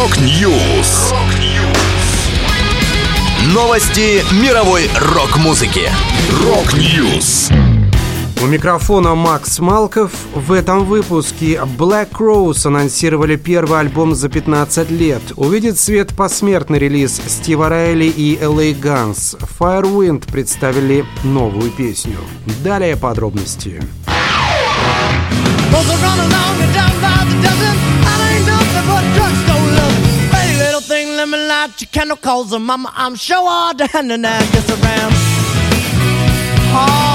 Rock News. Новости мировой рок-музыки. Rock News. У микрофона Макс Малков. В этом выпуске Black Rose анонсировали первый альбом за 15 лет. Увидит свет посмертный релиз Стива Райли и LA Guns. Firewind представили новую песню. Далее подробности. telling me light your candle, call them mama. I'm sure all down and I guess around. Oh.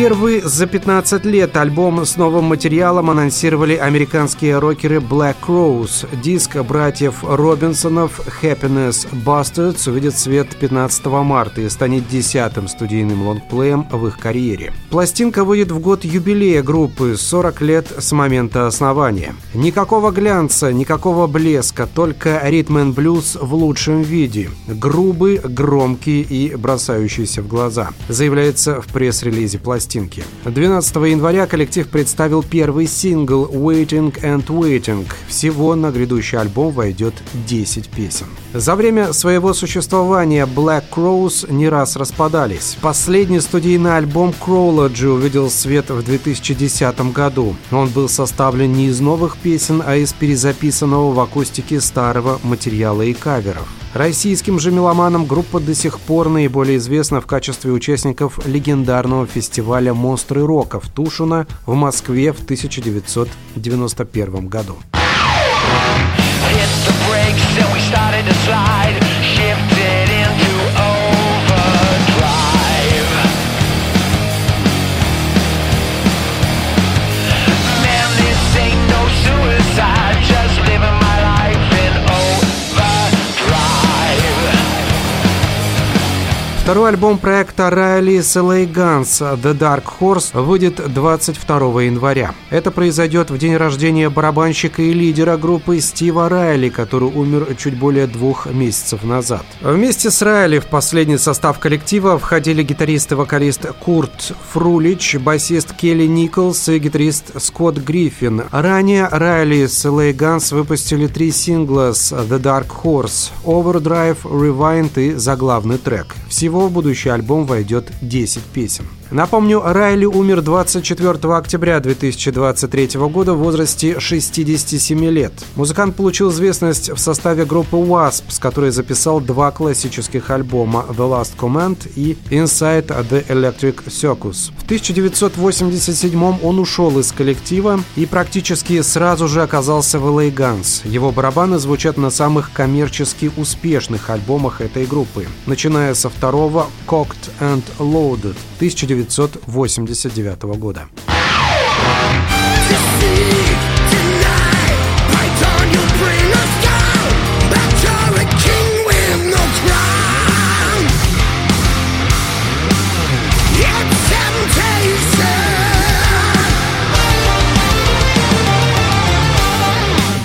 Первый за 15 лет альбом с новым материалом анонсировали американские рокеры Black Rose. Диск братьев Робинсонов Happiness Bastards увидит свет 15 марта и станет десятым студийным лонгплеем в их карьере. Пластинка выйдет в год юбилея группы 40 лет с момента основания. Никакого глянца, никакого блеска, только ритм блюз в лучшем виде. Грубый, громкий и бросающийся в глаза. Заявляется в пресс-релизе пластинки пластинки. 12 января коллектив представил первый сингл «Waiting and Waiting». Всего на грядущий альбом войдет 10 песен. За время своего существования Black Crows не раз распадались. Последний студийный альбом Crowlogy увидел свет в 2010 году. Он был составлен не из новых песен, а из перезаписанного в акустике старого материала и каверов. Российским же меломанам группа до сих пор наиболее известна в качестве участников легендарного фестиваля «Монстры рока» в Тушино в Москве в 1991 году. Второй альбом проекта Райли LA Guns «The Dark Horse» выйдет 22 января. Это произойдет в день рождения барабанщика и лидера группы Стива Райли, который умер чуть более двух месяцев назад. Вместе с Райли в последний состав коллектива входили гитарист и вокалист Курт Фрулич, басист Келли Николс и гитарист Скотт Гриффин. Ранее Райли с LA выпустили три сингла с «The Dark Horse» – «Overdrive», «Rewind» и заглавный трек. Всего в будущий альбом войдет 10 песен. Напомню, Райли умер 24 октября 2023 года в возрасте 67 лет. Музыкант получил известность в составе группы Wasp, с которой записал два классических альбома The Last Command и Inside the Electric Circus. В 1987 он ушел из коллектива и практически сразу же оказался в LA Guns. Его барабаны звучат на самых коммерчески успешных альбомах этой группы, начиная со второго Cocked and Loaded 1989 года.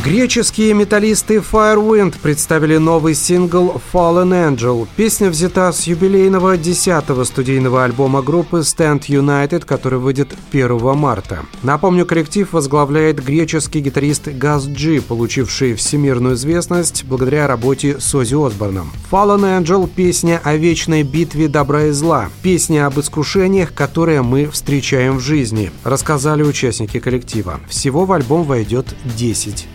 Греческие металлисты Firewind представили новый сингл Fallen Angel. Песня взята с юбилейного 10-го студийного альбома группы Stand United, который выйдет 1 марта. Напомню, коллектив возглавляет греческий гитарист Газ Джи, получивший всемирную известность благодаря работе с Ози Осборном. Fallen Angel – песня о вечной битве добра и зла, песня об искушениях, которые мы встречаем в жизни, рассказали участники коллектива. Всего в альбом войдет 10 треков